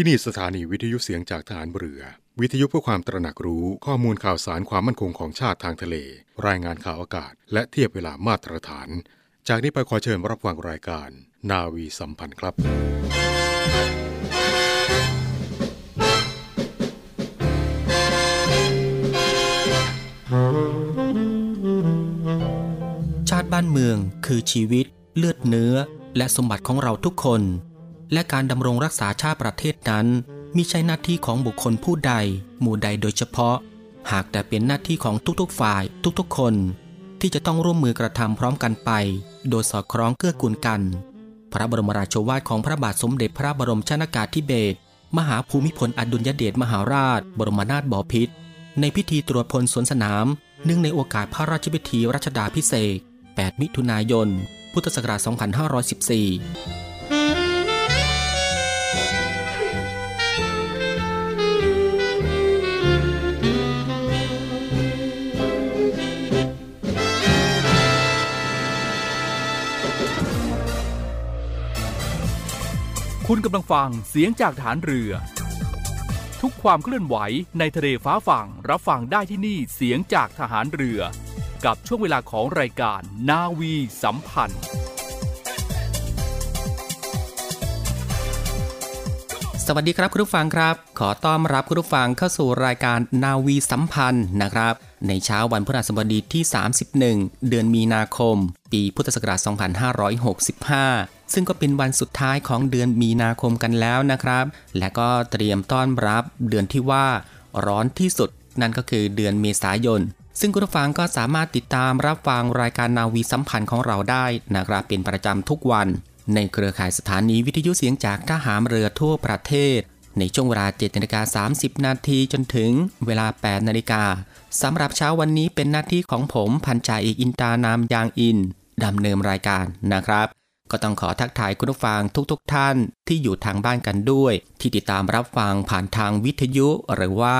ที่นี่สถานีวิทยุเสียงจากฐานเรือ วิทยุเพื่อความตระหนักรู้ข้อมูลข่าวสารความมั่นคงของชาติทางทะเล รายงานข่าวอากาศ และเทียบเวลามาตรฐาน จากนี้ไปขอเชิญรับฟังรายการ นาวีสัมพันธ์ครับ ชาติบ้านเมืองคือชีวิต เลือดเนื้อ และสมบัติของเราทุกคน และการดำรงรักษาชาติประเทศนั้นมิใช่หน้าที่ของบุคคลผู้ใด หมู่ใดโดยเฉพาะ หากแต่เป็นหน้าที่ของทุกๆฝ่าย ทุกๆ คน ที่จะต้องร่วมมือกระทำพร้อมกันไป โดยสอดคล้องเกื้อกูลกัน พระบรมราโชวาทของพระบาทสมเด็จพระบรมชนากาธิเบศรมหาภูมิพลอดุลยเดชมหาราช บรมนาถบพิตรในพิธีตรวจพลสวนสนามเนื่องในโอกาสพระราชพิธีรัชดาพิเศษ 8 มิถุนายน พุทธศักราช 2514 คุณกำลังฟังเสียงจากฐานเรือ ทุกความเคลื่อนไหวในทะเลฟ้าฝั่งรับฟังได้ที่นี่เสียงจากทหารเรือ กับช่วงเวลาของรายการนาวีสัมพันธ์ สวัสดีครับคุณผู้ฟังครับ ขอต้อนรับคุณผู้ฟังเข้าสู่รายการนาวีสัมพันธ์นะครับ ในเช้าวันพฤหัสบดีที่ 31 เดือนมีนาคม ปีพุทธศักราช 2565 ซึ่งก็เป็นวันสุดท้ายของเดือนมีนาคมกันแล้วนะครับ และก็เตรียมต้อนรับเดือนที่ว่าร้อนที่สุด นั่นก็คือเดือนเมษายน ซึ่งคุณผู้ฟังก็สามารถติดตามรับฟังรายการนาวีสัมพันธ์ของเราได้นะครับเป็นประจำทุกวัน ในเครือข่ายสถานีวิทยุเสียงจากทหารเรือทั่วประเทศ ในช่วงเวลา7นาฬิกา30 นาทีจนถึงเวลา 8 นาฬิกา สำหรับเช้าวันนี้เป็นหน้าที่ของผมพันจ่าเอกอินตานามยางอินดำเนินรายการนะครับ ก็ต้องขอทักทายคุณผู้ฟังทุกๆทท่านที่อยู่ทางบ้านกันด้วย ที่ติดตามรับฟังผ่านทางวิทยุ หรือว่า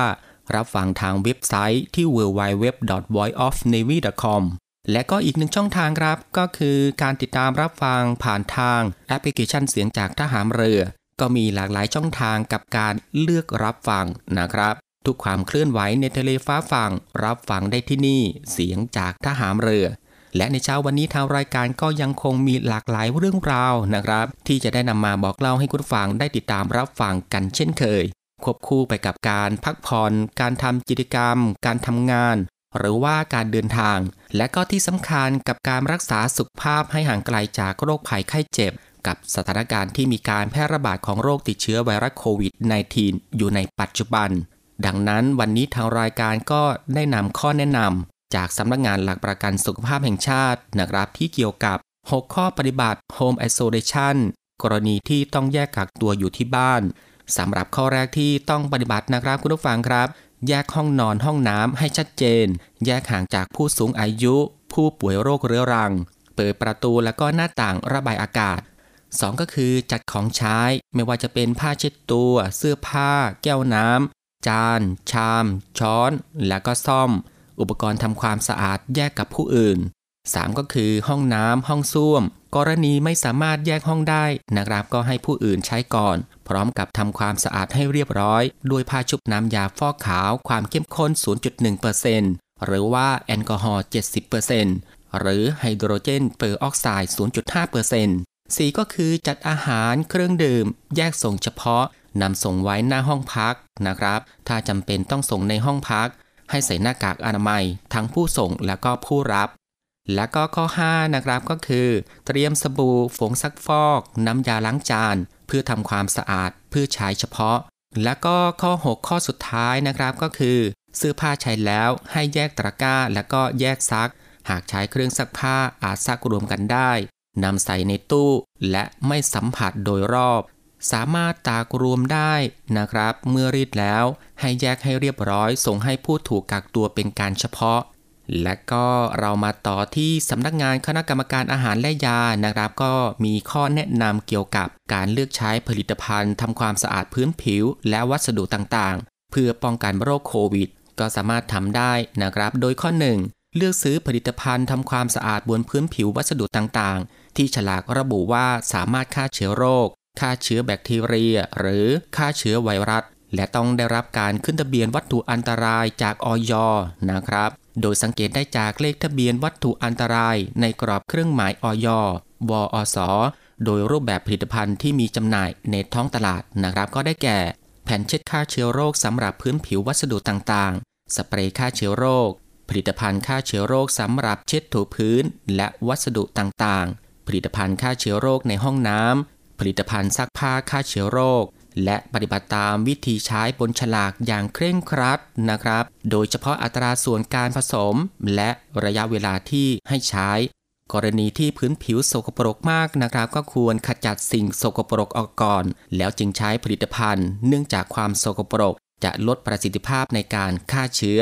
รับฟังทางเว็บไซต์ที่ www.voiceofnavy.com และก็อีกหนึ่งช่องทางครับ ก็คือการติดตามรับฟังผ่านทางแอปพลิเคชันเสียงจากทหารเรือ ก็มีหลากหลายช่องทางกับการเลือกรับฟังนะครับ ทุกความเคลื่อนไหวในทะเลฟ้าฝั่งรับฟังได้ที่นี่เสียงจากทหารเรือ และในเช้าวันนี้ทางรายการก็ยังคงมีหลากหลายเรื่องราวนะครับ ที่จะได้นำมาบอกเล่าให้คุณฟังได้ติดตามรับฟังกันเช่นเคย ควบคู่ไปกับการพักผ่อน การทำกิจกรรม การทำงาน หรือว่าการเดินทาง และก็ที่สำคัญกับการรักษาสุขภาพให้ห่างไกลจากโรคภัยไข้เจ็บกับสถานการณ์ที่มีการแพร่ระบาดของโรคติดเชื้อไวรัสโควิด -19 อยู่ในปัจจุบัน ดังนั้นวันนี้ทางรายการก็ได้นำข้อแนะนำจากสำนักงานหลักประกันสุขภาพแห่งชาตินะครับที่เกี่ยวกับ 6 ข้อปฏิบัติ Home Isolation กรณีที่ต้องแยกกักตัวอยู่ที่บ้านสำหรับข้อแรกที่ต้องปฏิบัตินะครับคุณผู้ฟังครับ แยกห้องนอนห้องน้ำให้ชัดเจน แยกห่างจากผู้สูงอายุ ผู้ป่วยโรคเรื้อรัง เปิดประตูและก็หน้าต่างระบายอากาศ 2 ก็คือจัดของใช้ไม่ว่าจะเป็นผ้าเช็ดตัว เสื้อผ้า แก้วน้ำ จาน ชาม ช้อน และก็ซ่อม อุปกรณ์ทำความสะอาดแยกกับผู้อื่น 3 ก็คือห้องน้ำห้องส้วม กรณีไม่สามารถแยกห้องได้นะครับก็ให้ผู้อื่นใช้ก่อน พร้อมกับทำความสะอาดให้เรียบร้อย ด้วยผ้าชุบน้ำยาฟอกขาวความเข้มข้น 0.1%หรือว่าแอลกอฮอล์ 70%หรือไฮโดรเจนเปอร์ออกไซด์ 0.5% 4ก็คือจัดอาหารเครื่องดื่ม แยกส่งเฉพาะ นำส่งไว้หน้าห้องพักนะครับ ถ้าจำเป็นต้องส่งในห้องพัก ให้ใส่หน้ากากอนามัย ทั้งผู้ส่งและก็ผู้รับ และก็ข้อ 5 นะครับก็คือ เตรียมสบู่ผงซักฟอก น้ำยาล้างจาน เพื่อทำความสะอาดเพื่อใช้เฉพาะ และก็ข้อ 6 ข้อสุดท้ายนะครับก็คือ เสื้อผ้าใช้แล้วให้แยกตะกร้า และก็แยกซัก หากใช้เครื่องซักผ้าอาจซักรวมกันได้นำใส่ในตู้และไม่สัมผัสโดยรอบ สามารถตากรวมได้นะครับ เมื่อรีดแล้วให้แยกให้เรียบร้อย ส่งให้ผู้ถูกกักตัวเป็นการเฉพาะ และก็เรามาต่อที่สำนักงานคณะกรรมการอาหารและยานะครับ ก็มีข้อแนะนำเกี่ยวกับการเลือกใช้ผลิตภัณฑ์ทำความสะอาดพื้นผิว และวัสดุต่างๆ เพื่อป้องกันโรคโควิด ก็สามารถทำได้นะครับ โดยข้อ 1เลือกซื้อผลิตภัณฑ์ทำความสะอาดบนพื้นผิววัสดุต่างๆ ที่ฉลากระบุว่าสามารถฆ่าเชื้อโรค ฆ่าเชื้อแบคทีเรีย หรือฆ่าเชื้อไวรัส และต้องได้รับการขึ้นทะเบียนวัตถุอันตรายจากออยนะครับ โดยสังเกตได้จากเลขทะเบียนวัตถุอันตรายในกรอบเครื่องหมายออย วอสโดยรูปแบบผลิตภัณฑ์ที่มีจำหน่ายในท้องตลาดนะครับ ก็ได้แก่ แผ่นเช็ดฆ่าเชื้อโรคสำหรับพื้นผิววัสดุต่างๆ สเปรย์ฆ่าเชื้อโรค ผลิตภัณฑ์ฆ่าเชื้อโรคสำหรับเช็ดถูพื้น และวัสดุต่างๆ ผลิตภัณฑ์ฆ่าเชื้อโรคในห้องน้ำ ผลิตภัณฑ์ซักผ้าฆ่าเชื้อโรค และปฏิบัติตามวิธีใช้บนฉลากอย่างเคร่งครัดนะครับ โดยเฉพาะอัตราส่วนการผสม และระยะเวลาที่ให้ใช้ กรณีที่พื้นผิวสกปรกมากนะครับ ก็ควรขจัดสิ่งสกปรกออกก่อน แล้วจึงใช้ผลิตภัณฑ์ เนื่องจากความสกปรก จะลดประสิทธิภาพในการฆ่าเชื้อ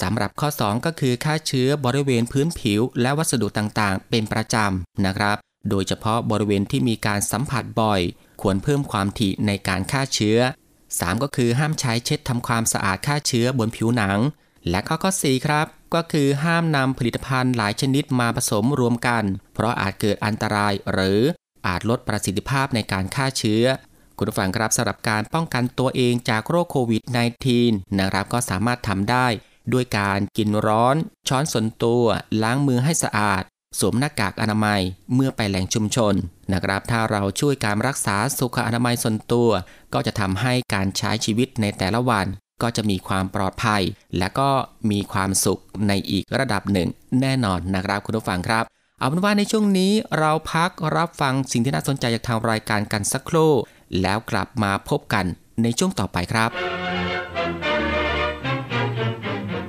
สำหรับข้อ 2 ก็คือฆ่าเชื้อบริเวณพื้นผิวและวัสดุต่างๆ เป็นประจำนะครับ โดยเฉพาะบริเวณที่มีการสัมผัสบ่อย ควรเพิ่มความถี่ในการฆ่าเชื้อ 3 ก็คือห้ามใช้เช็ดทำความสะอาดฆ่าเชื้อบนผิวหนัง และข้อข้อ4ครับ ก็คือห้ามนำผลิตภัณฑ์หลายชนิดมาผสมรวมกัน เพราะอาจเกิดอันตรายหรืออาจลดประสิทธิภาพในการฆ่าเชื้อ คุณผู้ฟังครับสำหรับการป้องกันตัวเองจากโรคโควิด -19 นะครับก็สามารถทำได้ ด้วยการกินร้อน ช้อนส่วนตัว ล้างมือให้สะอาด สวมหน้ากากอนามัยเมื่อไปแหล่งชุมชนนะครับ ถ้าเราช่วยการรักษาสุขอนามัยส่วนตัว ก็จะทำให้การใช้ชีวิตในแต่ละวัน ก็จะมีความปลอดภัย และก็มีความสุขในอีกระดับหนึ่ง แน่นอนนะครับคุณผู้ฟังครับ เอาเป็นว่าในช่วงนี้เราพักรับฟังสิ่งที่น่าสนใจจากทางรายการกันสักครู่ แล้วกลับมาพบกันในช่วงต่อไปครับ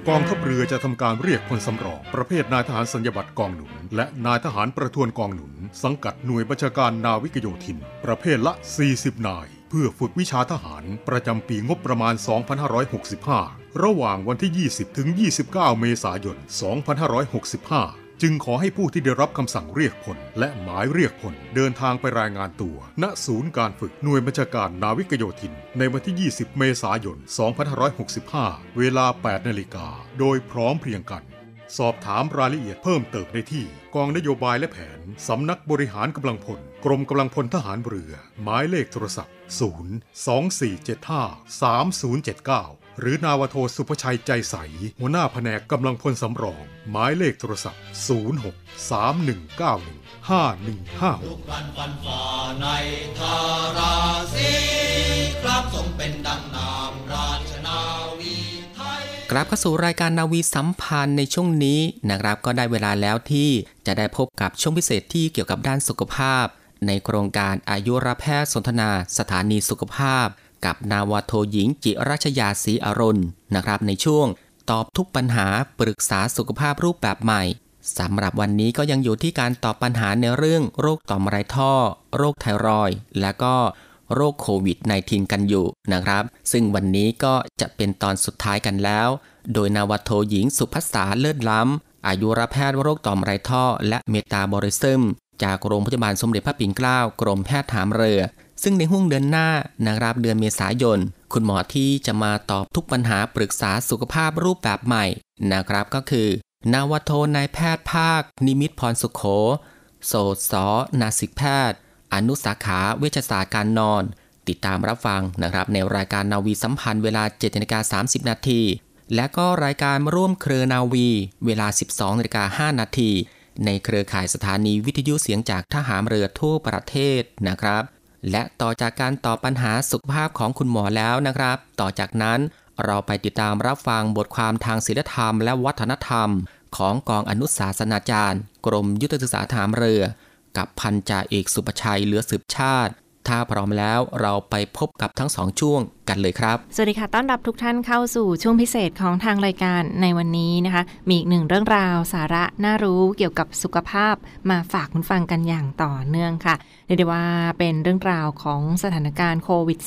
กองทัพเรือจะทำการเรียกพลสำรองประเภทนายทหารสัญญบัตรกองหนุน และนายทหารประทวนกองหนุน สังกัดหน่วยบัญชาการนาวิกโยธิน ประเภทละ 40 นาย เพื่อฝึกวิชาทหารประจำปีงบประมาณ 2565 ระหว่างวันที่ 20 ถึง 29 เมษายน 2565 จึงขอให้ผู้ที่ได้รับคำสั่งเรียกพลและหมายเรียกพลเดินทางไปรายงานตัว ณศูนย์การฝึกหน่วยบัญชาการนาวิกโยธิน ในวันที่ 20 เมษายน 2565 เวลา 8 นาฬิกา โดยพร้อมเพรียงกัน สอบถามรายละเอียดเพิ่มเติมได้ที่ กองนโยบายและแผน สำนักบริหารกำลังพล กรมกำลังพลทหารเรือ หมายเลขโทรศัพท์ 024753079 หรือนาวโทสุภชัยใจใส หัวหน้าแผนกกำลังพลสำรอง หมายเลขโทรศัพท์ 0631915156ลูกรันฟันฝ่าในทาราศีครับทรงเป็นดังนามราชนาวีกลับเข้าสู่รายการนาวีสัมพันธ์ในช่วงนี้นะครับก็ได้เวลาแล้วที่จะได้พบกับช่วงพิเศษที่เกี่ยวกับด้านสุขภาพ ในโครงการอายุรแพทย์สนทนาสถานีสุขภาพ กับนาวโทหญิงจิรัชยาศรีอรุณนะครับ ในช่วง ตอบทุกปัญหาปรึกษาสุขภาพรูปแบบใหม่สำหรับวันนี้ก็ยังอยู่ที่การตอบปัญหาในเรื่องโรคต่อมไรท่อ โรคไทรอยและก็โรคโควิด -19 กันอยู่นะครับ ซึ่งวันนี้ก็จะเป็นตอนสุดท้ายกันแล้ว โดยนาวโทหญิงสุภัสสาเลิศล้ำ อายุรแพทย์โรคต่อมไรท่อ และเมตาบอริซึม จากโรงพยาบาลสมเด็จพระปิ่นเกล้ากรมแพทย์ถามเรือ ซึ่งในห่วงเดือนหน้านะครับเดือนเมษายน คุณหมอที่จะมาตอบทุกปัญหาปรึกษาสุขภาพรูปแบบใหม่นะครับก็คือ นาวโทนายแพทย์ภาค นิมิตพรสุขโข โสดสนาสิกแพทย์ อนุสาขาเวชศาสตร์การนอน ติดตามรับฟังนะครับในรายการนาวีสัมพันธ์เวลา7นาฬิกา30 นาทีและก็รายการร่วมเครือนาวี เวลา 12นาฬิกา5นาทีในเครือข่ายสถานีวิทยุเสียงจากทหารเรือทั่วประเทศนะครับ และต่อจากการตอบปัญหาสุขภาพของคุณหมอแล้วนะครับ ต่อจากนั้นเราไปติดตามรับฟังบทความทางศิลธรรมและวัฒนธรรม ของกองอนุสาสนาจารย์ กรมยุทธศึกษาทหานเรือ กับพันจ่าเอกสุปชัยเหลือสืบชาติ ถ้าพร้อมแล้วเราไปพบกับทั้งสองช่วงกันเลยครับ สวัสดีค่ะ ต้อนรับทุกท่านเข้าสู่ช่วงพิเศษของทางรายการในวันนี้นะคะ มีอีกหนึ่งเรื่องราวสาระน่ารู้เกี่ยวกับสุขภาพมาฝากคุณฟังกันอย่างต่อเนื่องค่ะเรียกได้ว่าเป็นเรื่องราวของสถานการณ์โควิด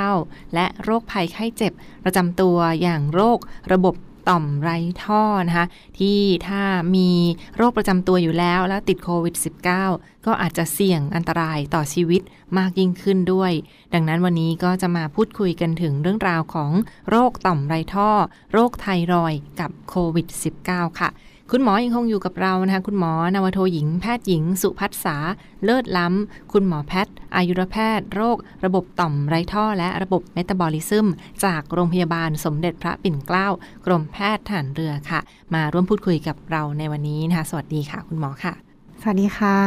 -19 และโรคภัยไข้เจ็บ ประจำตัวอย่างโรคระบบ ต่อมไรท่อนะคะที่ถ้ามีโรคประจำตัวอยู่แล้วแล้วติดโควิด -19 ก็อาจจะเสี่ยงอันตรายต่อชีวิตมากยิ่งขึ้นด้วย ดังนั้นวันนี้ก็จะมาพูดคุยกันถึงเรื่องราวของโรคต่อมไรท่อ โรคไทรอยกับโควิด -19 ค่ะ คุณหมอยังคงอยู่กับเรานะคะ คุณหมอนาวโทหญิง แพทย์หญิง สุพัฒษา เลิศล้ำ คุณหมอแพทย์ อายุรแพทย์ โรค ระบบต่อมไรท่อ และระบบเมตาบอลิซึม จากโรงพยาบาลสมเด็จพระปิ่นเกล้า กรมแพทย์ทหารเรือค่ะ มาร่วมพูดคุยกับเราในวันนี้นะคะ สวัสดีค่ะ คุณหมอค่ะ สวัสดีค่ะ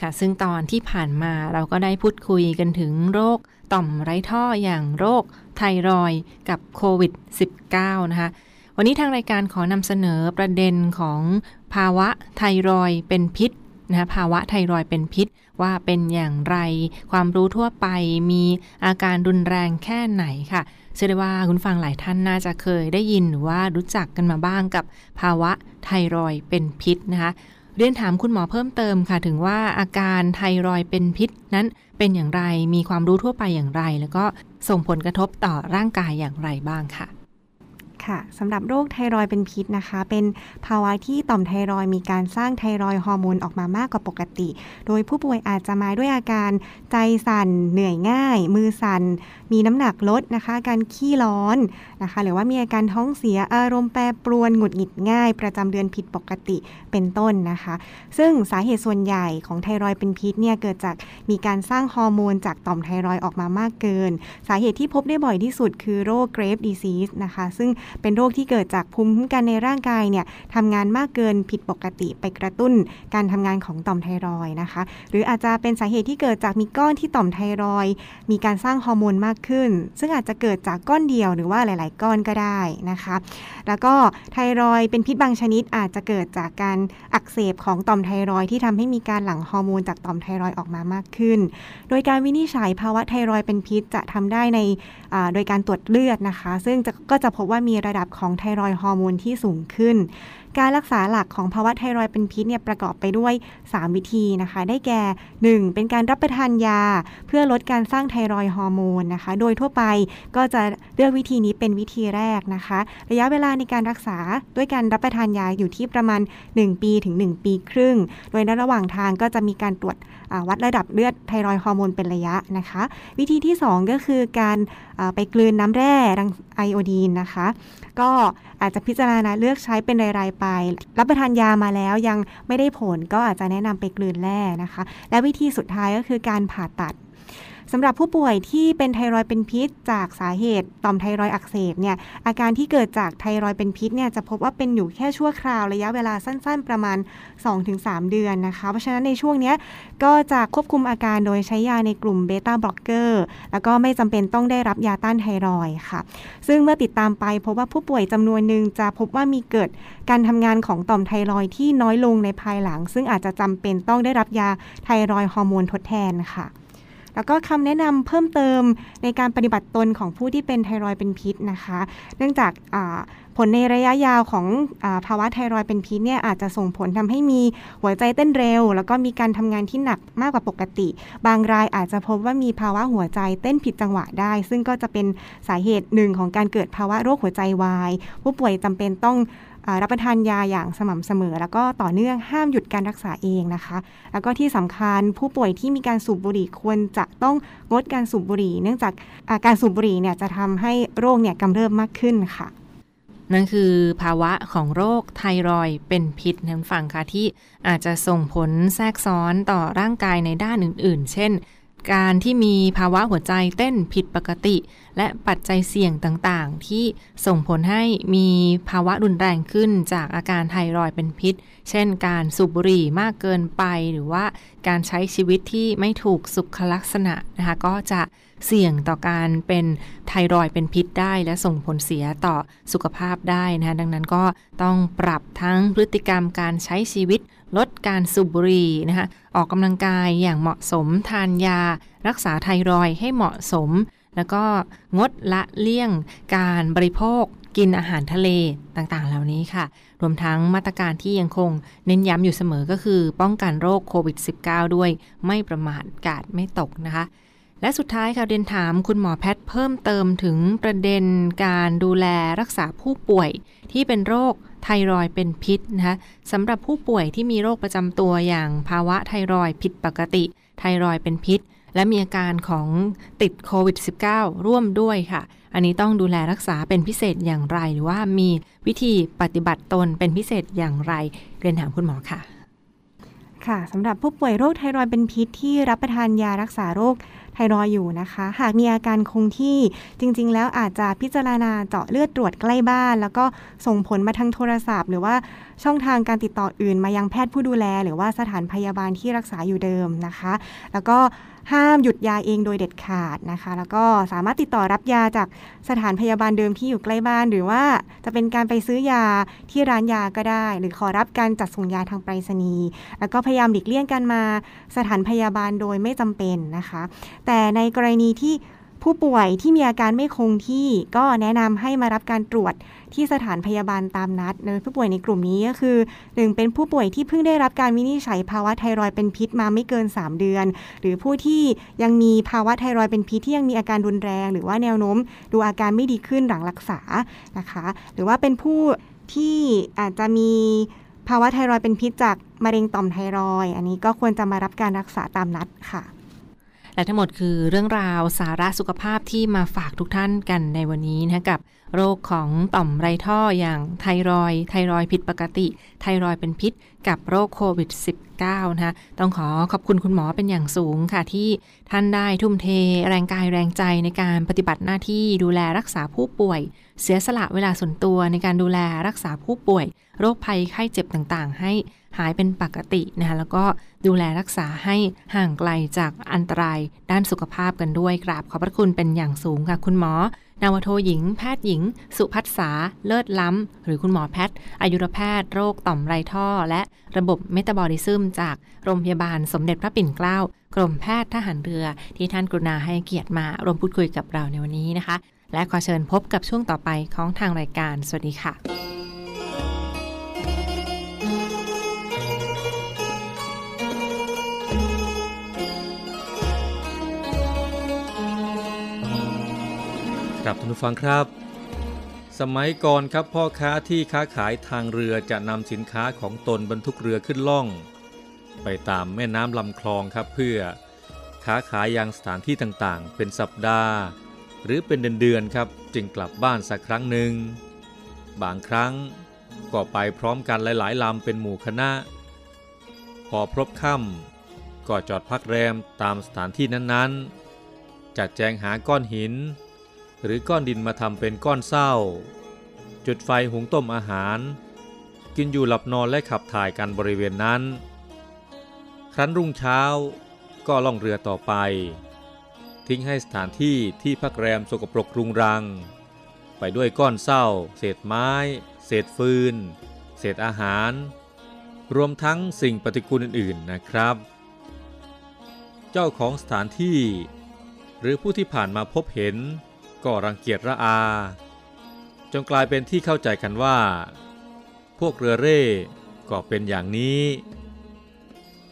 ค่ะ ซึ่งตอนที่ผ่านมาเราก็ได้พูดคุยกันถึงโรคต่อมไร้ท่ออย่างโรคไทรอยกับโควิด -19 นะคะ วันนี้ทางรายการขอนำเสนอประเด็นของภาวะไทรอยเป็นพิษนะคะภาวะไทรอยเป็นพิษว่าเป็นอย่างไร ความรู้ทั่วไปมีอาการรุนแรงแค่ไหนค่ะเชื่อได้ว่าคุณฟังหลายท่านน่าจะเคยได้ยินหรือว่ารู้จักกันมาบ้างกับภาวะไทรอยเป็นพิษนะคะเรียนถามคุณหมอเพิ่มเติมค่ะ ถึงว่าอาการไทรอยเป็นพิษนั้นเป็นอย่างไรมีความรู้ทั่วไปอย่างไร แล้วก็ส่งผลกระทบต่อร่างกายอย่างไรบ้างค่ะ ค่ะสำหรับโรคไทรอยเป็นพิษนะคะ เป็นภาวะที่ต่อมไทรอยมีการสร้างไทรอยฮอร์โมนออกมามากกว่าปกติ โดยผู้ป่วยอาจจะมาด้วยอาการใจสั่น เหนื่อยง่าย มือสั่น มีน้ำหนักลดนะคะ การขี้ร้อนนะคะ หรือว่ามีอาการท้องเสียอารมณ์แปรปรวนหงุดหงิดง่าย ประจำเดือนผิดปกติเป็นต้นนะคะ ซึ่งสาเหตุส่วนใหญ่ของไทรอยเป็นพิษเนี่ยเกิดจากมีการสร้างฮอร์โมนจากต่อมไทรอยออกมามากเกิน สาเหตุที่พบได้บ่อยที่สุดคือโรคเกรฟดีซีสนะคะ ซึ่งเป็นโรคที่เกิดจากภูมิคุ้มกันในร่างกายเนี่ยทำงานมากเกินผิดปกติไปกระตุ้นการทำงานของต่อมไทรอยนะคะ หรืออาจจะเป็นสาเหตุที่เกิดจากมีก้อนที่ต่อมไทรอย มีการสร้างฮอร์โมนมากขึ้น ซึ่งอาจจะเกิดจากก้อนเดียวหรือว่าหลาย ๆ ก้อนก็ได้นะคะ แล้วก็ไทรอยเป็นพิษบางชนิดอาจจะเกิดจากการอักเสบของต่อมไทรอยที่ทำให้มีการหลั่งฮอร์โมนจากต่อมไทรอยออกมามากขึ้น โดยการวินิจฉัยภาวะไทรอยเป็นพิษจะทำได้ใน โดยการตรวจเลือดนะคะ ซึ่งก็จะพบว่ามีระดับของไทรอยฮอร์โมนที่สูงขึ้น การรักษาหลักของภาวะไทรอยเป็นพิษเนี่ยประกอบไปด้วย 3 วิธีนะคะ ได้แก่ 1. เป็นการรับประทานยา เพื่อลดการสร้างไทรอยฮอร์โมนนะคะ โดยทั่วไปก็จะเลือกวิธีนี้เป็นวิธีแรกนะคะ ระยะเวลาในการรักษาด้วยการรับประทานยาอยู่ที่ประมาณ 1 ปีถึง 1 ปีครึ่ง โดยในระหว่างทางก็จะมีการตรวจ วัดระดับเลือดไทรอยฮอร์โมนเป็นระยะนะคะ วิธีที่ 2 ก็คือการไปกลืนน้ำแร่ดังไอโอดีนนะคะ ก็อาจจะพิจารณาเลือกใช้เป็นรายๆไป รับประทานยามาแล้วยังไม่ได้ผลก็อาจจะแนะนำไปกลืนแร่นะคะ และวิธีสุดท้ายก็คือการผ่าตัด สำหรับผู้ป่วยที่เป็นไทรอยด์เป็นพิษ จากสาเหตุต่อมไทรอยด์อักเสบเนี่ยอาการที่เกิดจากไทรอยด์เป็นพิษเนี่ยจะพบว่าเป็นอยู่แค่ชั่วคราวระยะเวลาสั้น ๆ ประมาณ 2-3 เดือนนะคะ เพราะฉะนั้นในช่วงนี้ก็จะควบคุมอาการโดยใช้ยาในกลุ่ม beta blocker แล้วก็ไม่จำเป็นต้องได้รับยาต้านไทรอยด์ค่ะ ซึ่งเมื่อติดตามไปพบว่าผู้ป่วยจำนวนหนึ่งจะพบว่ามีเกิดการทำงานของต่อมไทรอยที่น้อยลงในภายหลัง ซึ่งอาจจะจำเป็นต้องได้รับยาไทรอยฮอร์โมนทดแทนค่ะ แล้วก็คำแนะนำเพิ่มเติมในการปฏิบัติตนของผู้ที่เป็นไทรอยเป็นพิษนะคะ เนื่องจากผลในระยะยาวของอภาวะไทรอยเป็นพิษเนี่ยอาจจะส่งผลทำให้มีหัวใจเต้นเร็ว แล้วก็มีการทำงานที่หนักมากกว่าปกติ บางรายอาจจะพบว่ามีภาวะหัวใจเต้นผิดจังหวะได้ ซึ่งก็จะเป็นสาเหตุหนึ่งของการเกิดภาวะโรคหัวใจวาย ผู้ป่วยจำเป็นต้อง รับประทานยาอย่างสม่ำเสมอ แล้วก็ต่อเนื่องห้ามหยุดการรักษาเองนะคะ แล้วก็ที่สำคัญผู้ป่วยที่มีการสูบบุหรี่ควรจะต้องงดการสูบบุหรี่ เนื่องจากการสูบบุหรี่เนี่ยจะทำให้โรคเนี่ยกำเริบมากขึ้นค่ะ นั่นคือภาวะของโรคไทรอยเป็นพิษนะฟังค่ะที่อาจจะส่งผลแทรกซ้อนต่อร่างกายในด้านอื่น ๆ เช่น การที่มีภาวะหัวใจเต้นผิดปกติ และปัจจัยเสี่ยงต่างๆ ที่ส่งผลให้มีภาวะรุนแรงขึ้นจากอาการไทรอยเป็นพิษ เช่นการสูบบุหรี่มากเกินไป หรือว่าการใช้ชีวิตที่ไม่ถูกสุขลักษณะนะคะก็จะ เสี่ยงต่อการเป็นไทรอยเป็นพิษได้ และส่งผลเสียต่อสุขภาพได้นะคะดังนั้นก็ต้องปรับทั้งพฤติกรรมการใช้ชีวิต ลดการสูบบุหรี่นะคะออกกำลังกายอย่างเหมาะสมทานยา รักษาไทรอยให้เหมาะสม แล้วก็งดละเลี่ยงการบริโภคกินอาหารทะเลต่างๆ เหล่านี้ค่ะ รวมทั้งมาตรการที่ยังคงเน้นย้ำอยู่เสมอก็คือ ป้องกันโรคโควิด -19 ด้วยไม่ประมาทกาดไม่ตกนะคะ และสุดท้ายค่ะเรียนถามคุณหมอแพทย์เพิ่มเติมถึงประเด็นการดูแลรักษาผู้ป่วย ที่เป็นโรคไทรอยเป็นพิษนะคะสำหรับผู้ป่วยที่มีโรคประจำตัวอย่างภาวะไทรอยผิดปกติ ไทรอยเป็นพิษ และมีอาการของติดโควิด -19 ร่วมด้วยค่ะ อันนี้ต้องดูแลรักษาเป็นพิเศษอย่างไร หรือว่ามีวิธีปฏิบัติตนเป็นพิเศษอย่างไร เรียนถามคุณหมอค่ะ ค่ะสำหรับผู้ป่วยโรคไทรอยด์เป็นพิษที่รับประทานยารักษาโรคไทรอยด์อยู่นะคะ หากมีอาการคงที่จริง ๆ แล้วอาจจะพิจารณาเจาะเลือดตรวจใกล้บ้าน แล้วก็ส่งผลมาทางโทรศัพท์ หรือว่าช่องทางการติดต่ออื่นมายังแพทย์ผู้ดูแล หรือว่าสถานพยาบาลที่รักษาอยู่เดิมนะคะ แล้วก็ ห้ามหยุดยาเองโดยเด็ดขาดนะคะ แล้วก็สามารถติดต่อรับยาจากสถานพยาบาลเดิมที่อยู่ใกล้บ้าน หรือว่าจะเป็นการไปซื้อยาที่ร้านยาก็ได้ หรือขอรับการจัดส่งยาทางไปรษณีย์แล้วก็พยายามหลีกเลี่ยงการมาสถานพยาบาลโดยไม่จำเป็นนะคะ แต่ในกรณีที่ ผู้ป่วยที่มีอาการไม่คงที่ก็แนะนำให้มารับการตรวจที่สถานพยาบาลตามนัดโดยผู้ป่วยในกลุ่มนี้ก็คือหนึ่งเป็นผู้ป่วยที่เพิ่งได้รับการวินิจฉัยภาวะไทรอยด์เป็นพิษมาไม่เกิน 3 เดือน หรือผู้ที่ยังมีภาวะไทรอยด์เป็นพิษที่ยังมีอาการรุนแรง หรือว่าแนวโน้มดูอาการไม่ดีขึ้นหลังรักษานะคะ หรือว่าเป็นผู้ที่อาจจะมีภาวะไทรอยด์เป็นพิษจากมะเร็งต่อมไทรอยด์อันนี้ก็ควรจะมารับการรักษาตามนัดค่ะ และทั้งหมดคือเรื่องราวสาระสุขภาพที่มาฝากทุกท่านกันในวันนี้นะกับ โรคของต่อมไรท่ออย่างไทรอยด์ไทรอยด์ผิดปกติ ไทรอยด์เป็นพิษ กับโรคโควิด -19 นะคะต้องขอขอบคุณคุณหมอเป็นอย่างสูงค่ะที่ท่านได้ทุ่มเท แรงกายแรงใจในการปฏิบัติหน้าที่ดูแลรักษาผู้ป่วย เสียสละเวลาส่วนตัวในการดูแลรักษาผู้ป่วย โรคภัยไข้เจ็บต่างๆ ให้ หายเป็นปกตินะคะแล้วก็ดูแลรักษาให้ห่างไกลจากอันตรายด้านสุขภาพกันด้วยกราบขอบพระคุณเป็นอย่างสูงค่ะคุณหมอ นาวโทหญิง แพทย์หญิง สุพัฒษาเลิศล้ำ หรือคุณหมอแพทย์อายุรแพทย์โรคต่อมไรท่อ และระบบเมตาบอลิซึมจากโรงพยาบาลสมเด็จพระปิ่นเกล้ากรมแพทย์ทหารเรือ ที่ท่านกรุณาให้เกียรติมาร่วมพูดคุยกับเราในวันนี้นะคะ และขอเชิญพบกับช่วงต่อไปของทางรายการ สวัสดีค่ะ ครับท่านผู้ฟังครับ สมัยก่อนครับพ่อค้าที่ค้าขายทางเรือจะนำสินค้าของตนบรรทุกเรือขึ้นล่อง ไปตามแม่น้ำลำคลองครับเพื่อค้าขายยังสถานที่ต่างๆ เป็นสัปดาห์ หรือเป็นเดือนๆครับจึงกลับบ้านสักครั้งหนึ่ง บางครั้งก็ไปพร้อมกันหลายๆลำเป็นหมู่คณะ พอพบค่ำก็จอดพักแรมตามสถานที่นั้นๆ จัดแจงหาก้อนหิน หรือก้อนดินมาทำเป็นก้อนเศร้า จุดไฟหุงต้มอาหาร กินอยู่หลับนอนและขับถ่ายกันบริเวณนั้น ครั้นรุ่งเช้าก็ล่องเรือต่อไป ทิ้งให้สถานที่ที่พักแรมสกปรกรุงรัง ไปด้วยก้อนเศร้า เศษไม้ เศษฟืน เศษอาหาร รวมทั้งสิ่งปฏิกูลอื่นๆนะครับ เจ้าของสถานที่ หรือผู้ที่ผ่านมาพบเห็น ก็รังเกียจระอา จนกลายเป็นที่เข้าใจกันว่า พวกเรือเร่ก็เป็นอย่างนี้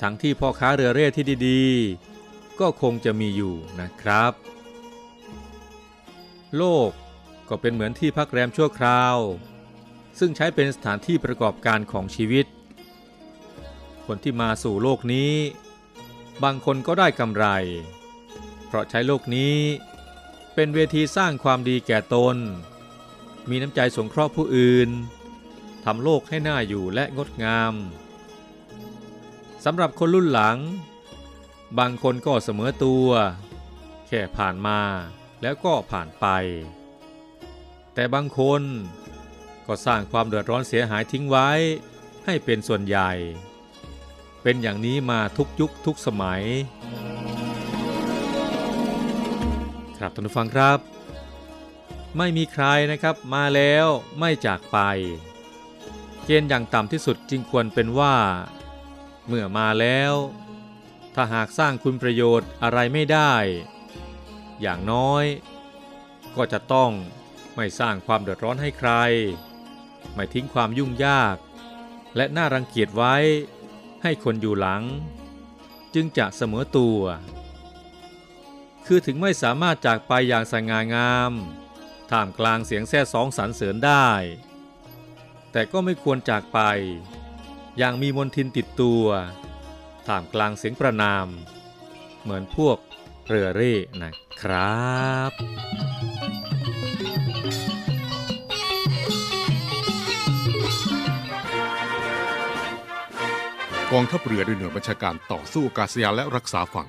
ทั้งที่พ่อค้าเรือเร่ที่ดีๆ ก็คงจะมีอยู่นะครับ โลกก็เป็นเหมือนที่พักแรมชั่วคราว ซึ่งใช้เป็นสถานที่ประกอบการของชีวิต คนที่มาสู่โลกนี้ บางคนก็ได้กำไร เพราะใช้โลกนี้ เป็นเวทีสร้างความดีแก่ตน มีน้ำใจสงเคราะห์ผู้อื่นทำโลกให้น่าอยู่และงดงามสำหรับคนรุ่นหลัง บางคนก็เสมอตัว แค่ผ่านมาแล้วก็ผ่านไป แต่บางคนก็สร้างความเดือดร้อนเสียหายทิ้งไว้ให้เป็นส่วนใหญ่ เป็นอย่างนี้มาทุกยุคทุกสมัย ครับท่านผู้ฟังครับ ไม่มีใครนะครับมาแล้วไม่จากไป เกณฑ์อย่างต่ำที่สุดจึงควรเป็นว่า เมื่อมาแล้ว ถ้าหากสร้างคุณประโยชน์อะไรไม่ได้ อย่างน้อย ก็จะต้องไม่สร้างความเดือดร้อนให้ใคร ไม่ทิ้งความยุ่งยาก และน่ารังเกียจไว้ให้คนอยู่หลัง จึงจะเสมอตัว คือถึงไม่สามารถจากไปอย่างสง่างามท่ามกลางเสียงแซ่สองสรรเสริญได้ แต่ก็ไม่ควรจากไป อย่างมีมนทินติดตัวท่ามกลางเสียงประนาม เหมือนพวกเรือเร่นะครับกองทัพเรือด้วยหน่วยบัญชาการต่อสู้อากาศยานและรักษาฝั่ง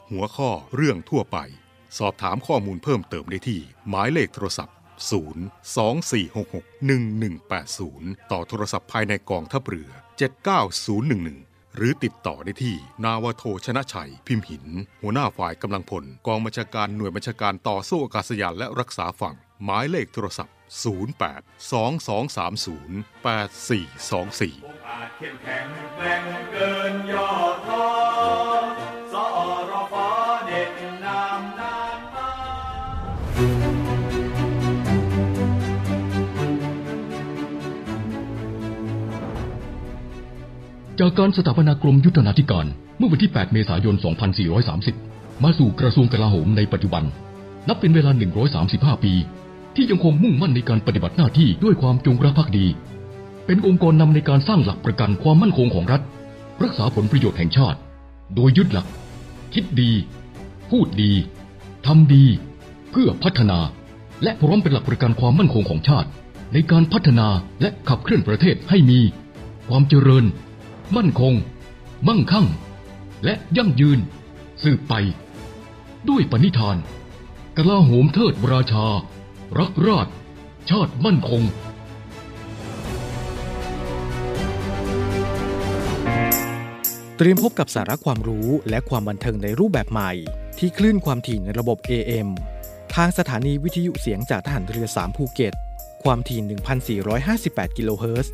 หัวข้อเรื่องทั่วไป สอบถามข้อมูลเพิ่มเติมได้ที่ หมายเลขโทรศัพท์ 024661180 ต่อโทรศัพท์ภายในกองทัพเรือ 79011 หรือติดต่อได้ที่ นาวโทชนะชัย พิมพ์หิน หัวหน้าฝ่ายกำลังพล กองบัญชาการหน่วยบัญชาการต่อสู้อากาศยานและรักษาฝั่ง หมายเลขโทรศัพท์ 08 2230 8424 จากการสถาปนากรมยุทธนาธิการเมื่อวันที่ 8 เมษายน 2430 มาสู่กระทรวงกลาโหมในปัจจุบัน นับเป็นเวลา 135 ปี ที่ยังคงมุ่งมั่นในการปฏิบัติหน้าที่ด้วยความจงรักภักดี เป็นองค์กรนำในการสร้างหลักประกันความมั่นคงของรัฐ รักษาผลประโยชน์แห่งชาติ โดยยึดหลัก คิดดี พูดดีทำดี เพื่อพัฒนา และพร้อมเป็นหลักประกันความมั่นคงของชาติ ในการพัฒนาและขับเคลื่อนประเทศให้มี ความเจริญ มั่นคง มั่งคั่ง และยั่งยืน สืบไป ด้วยปณิธานกลาโหมเทิดราชา รักราช ชาติมั่นคงเตรียมพบกับสาระความรู้และความบันเทิงในรูปแบบใหม่ ที่คลื่นความถี่ในระบบ AM ทางสถานีวิทยุเสียงจากทหารเรือ 3 ภูเก็ต ความถี่ 1,458 กิโลเฮิรตซ์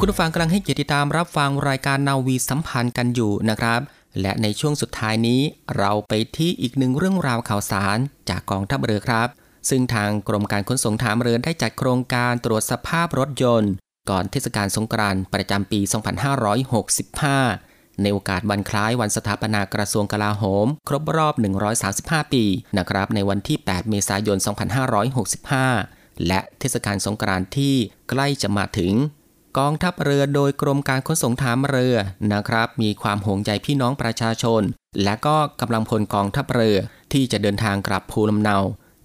คุณผู้ฟังกำลังให้เกียรติตามรับฟังรายการนาวีสัมพันธ์กันอยู่นะครับ และในช่วงสุดท้ายนี้เราไปที่อีกหนึ่งเรื่องราวข่าวสารจากกองทัพเรือครับ ซึ่งทางกรมการขนส่งทางเรือได้จัดโครงการตรวจสภาพรถยนต์ ก่อนเทศกาลสงกรานต์ประจำปี 2565 ในโอกาสวันคล้ายวันสถาปนากระทรวงกลาโหม ครบรอบ 135 ปีนะครับในวันที่ 8 เมษายน 2565 และเทศกาลสงกรานต์ที่ใกล้จะมาถึง กองทัพเรือโดยกรมการขนส่งทางเรือนะครับ มีความห่วงใยพี่น้องประชาชน และก็กำลังพลกองทัพเรือที่จะเดินทางกลับภูลำเนา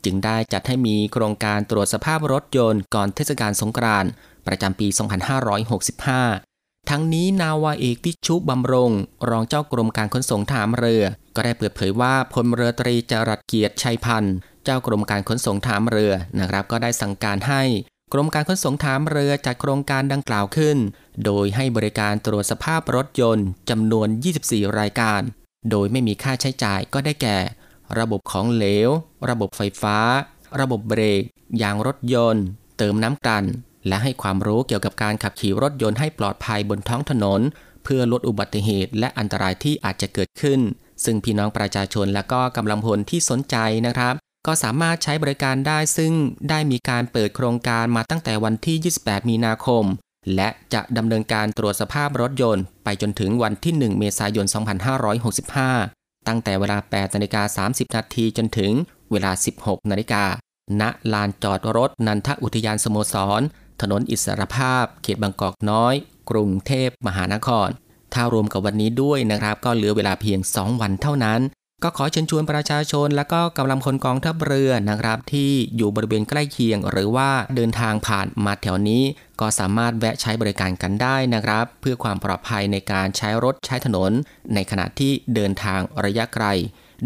จึงได้จัดให้มีโครงการตรวจสภาพรถยนต์ก่อนเทศกาลสงกรานต์ประจำปี 2565 ทั้งนี้นาวาเอกวิชุบำรงรองเจ้ากรมการขนส่งทางเรือ ก็ได้เปิดเผยว่าพลเรือตรีจรัสเกียรติชัยพันธ์ เจ้ากรมการขนส่งทางเรือนะครับ ก็ได้สั่งการให้ กรมการขนส่งทางเรือจัดโครงการดังกล่าวขึ้น โดยให้บริการตรวจสภาพรถยนต์จำนวน 24 รายการ โดยไม่มีค่าใช้จ่ายก็ได้แก่ ระบบของเหลว ระบบไฟฟ้า ระบบเบรก ยางรถยนต์ เติมน้ำกัน และให้ความรู้เกี่ยวกับการขับขี่รถยนต์ให้ปลอดภัยบนท้องถนน เพื่อลดอุบัติเหตุและอันตรายที่อาจจะเกิดขึ้น ซึ่งพี่น้องประชาชนและก็กำลังพลที่สนใจนะครับ ก็สามารถใช้บริการได้ซึ่งได้มีการเปิดโครงการมาตั้งแต่วันที่ 28 มีนาคม และจะดำเนินการตรวจสภาพรถยนต์ ไปจนถึงวันที่ 1 เมษายน 2565 ตั้งแต่เวลา 8 นาฬิกา 30 นาทีจนถึงเวลา 16 นาฬิกา ณ ลานจอดรถนันทอุทยานสโมสร ถนนอิสรภาพ เขตบางกอกน้อย กรุงเทพมหานคร ถ้ารวมกับวันนี้ด้วยนะครับ ก็เหลือเวลาเพียง 2 วันเท่านั้น ก็ขอเชิญชวนประชาชน และก็กำลังพลกองทัพเรือนะครับ ที่อยู่บริเวณใกล้เคียง หรือว่าเดินทางผ่านมาแถวนี้ ก็สามารถแวะใช้บริการกันได้นะครับ เพื่อความปลอดภัยในการใช้รถใช้ถนน ในขณะที่เดินทางระยะไกล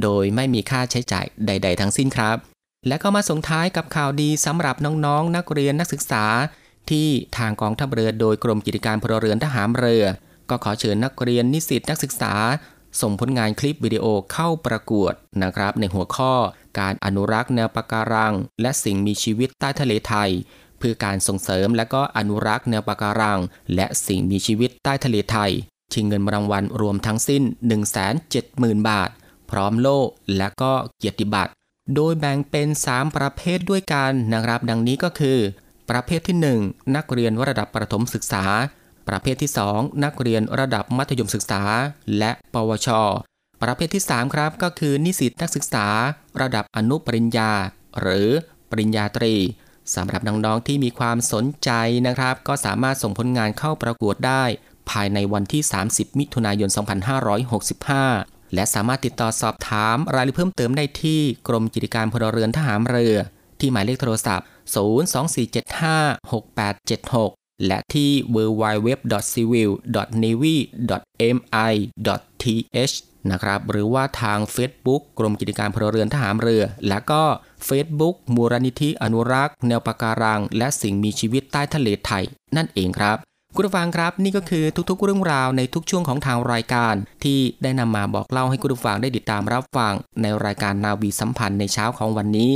โดยไม่มีค่าใช้จ่ายใด ๆ ทั้งสิ้นครับ และก็มาส่งท้ายกับข่าวดีสำหรับน้องๆนักเรียนนักศึกษา ที่ทางกองทัพเรือโดยกรมกิจการพลเรือนทหารเรือ ก็ขอเชิญนักเรียนนิสิตนักศึกษา ส่งผลงานคลิปวิดีโอเข้าประกวดนะครับ ในหัวข้อการอนุรักษ์แนวปะการัง และสิ่งมีชีวิตใต้ทะเลไทย เพื่อการส่งเสริมและก็อนุรักษ์แนวปะการัง และสิ่งมีชีวิตใต้ทะเลไทย ชิงเงินรางวัลรวมทั้งสิ้น 170,000 บาท พร้อมโล่และก็เกียรติบัตร โดยแบ่งเป็น 3 ประเภทด้วยกันนะครับ ดังนี้ก็คือ ประเภทที่ 1 นักเรียนระดับประถมศึกษา ประเภทที่ 2 นักเรียนระดับมัธยมศึกษา และปวช ประเภทที่ 3 ครับ ก็คือนิสิตนักศึกษา ระดับอนุปริญญา หรือปริญญาตรีสำหรับน้องๆที่มีความสนใจนะครับ ก็สามารถส่งผลงานเข้าประกวดได้ ภายในวันที่ 30 มิถุนายน 2565 และสามารถติดต่อสอบถามรายละเอียดเพิ่มเติมได้ที่กรมกิจการพลเรือนทหารเรือ ที่หมายเลขโทรศัพท์ 024756876 และที่ www.civil.navy.mi.th นะครับหรือว่าทาง Facebook กรมกิจการพลเรือนทหารเรือ และก็ Facebook มูลนิธิอนุรักษ์ แนวปะการัง และสิ่งมีชีวิตใต้ทะเลไทย นั่นเองครับ คุณผู้ฟังครับ นี่ก็คือทุกๆ เรื่องราวในทุกช่วงของทางรายการ ที่ได้นำมาบอกเล่าให้คุณผู้ฟังได้ติดตามรับฟัง ในรายการนาวีสัมพันธ์ในเช้าของวันนี้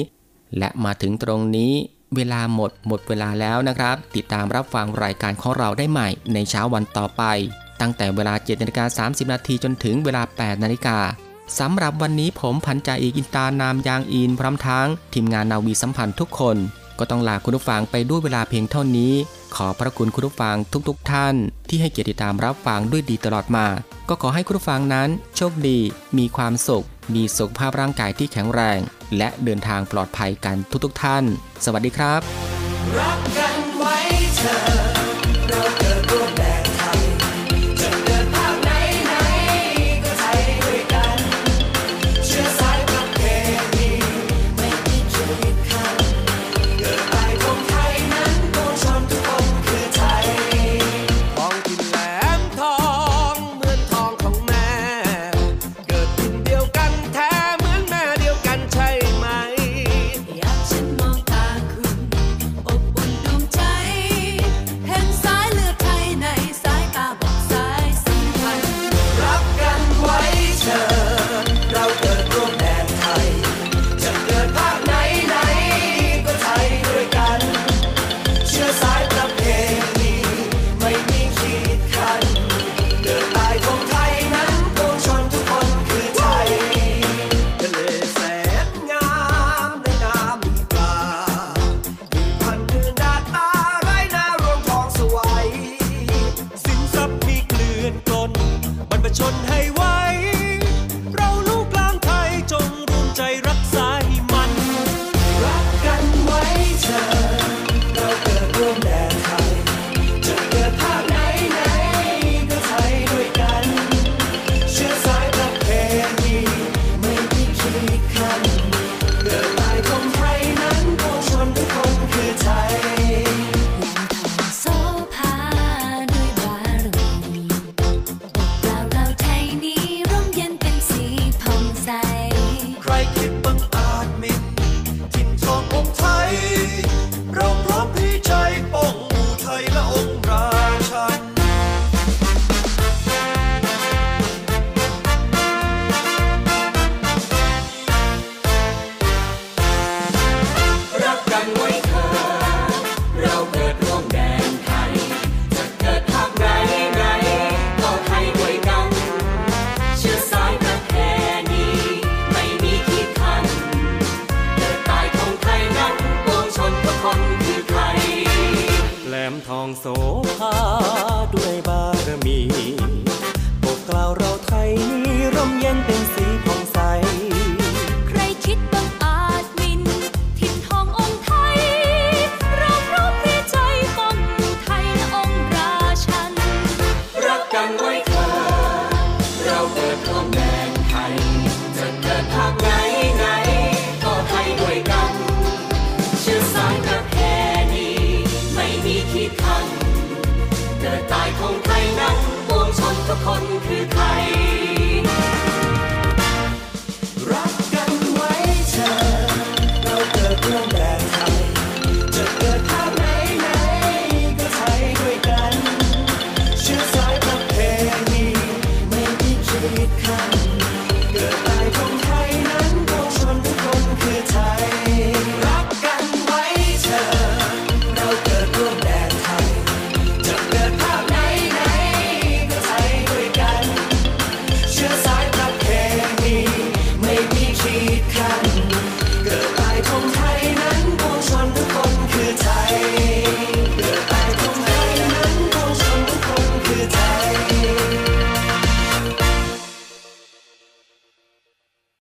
และมาถึงตรงนี้ เวลาหมดหมดเวลาแล้วนะครับ ติดตามรับฟังรายการของเราได้ใหม่ในเช้าวันต่อไป ตั้งแต่เวลา7นาฬิกา30 นาทีจนถึงเวลา 8 นาฬิกาสำหรับวันนี้ผมพันจ่าเอกอินตานามยางอินพร้อมทั้ง ทีมงานนาวีสัมพันธ์ทุกคน ก็ต้องลาคุณผู้ฟังไปด้วยเวลาเพียงเท่านี้ ขอพระคุณคุณผู้ฟังทุกๆทท่าน ที่ให้เกียรติตามรับฟังด้วยดีตลอดมา ก็ขอให้คุณผู้ฟังนั้น โชคดี มีความสุข มีสุขภาพร่างกายที่แข็งแรง และเดินทางปลอดภัยกันทุกๆทท่าน สวัสดีครับ รักกันไว้เธอ คนคือใคร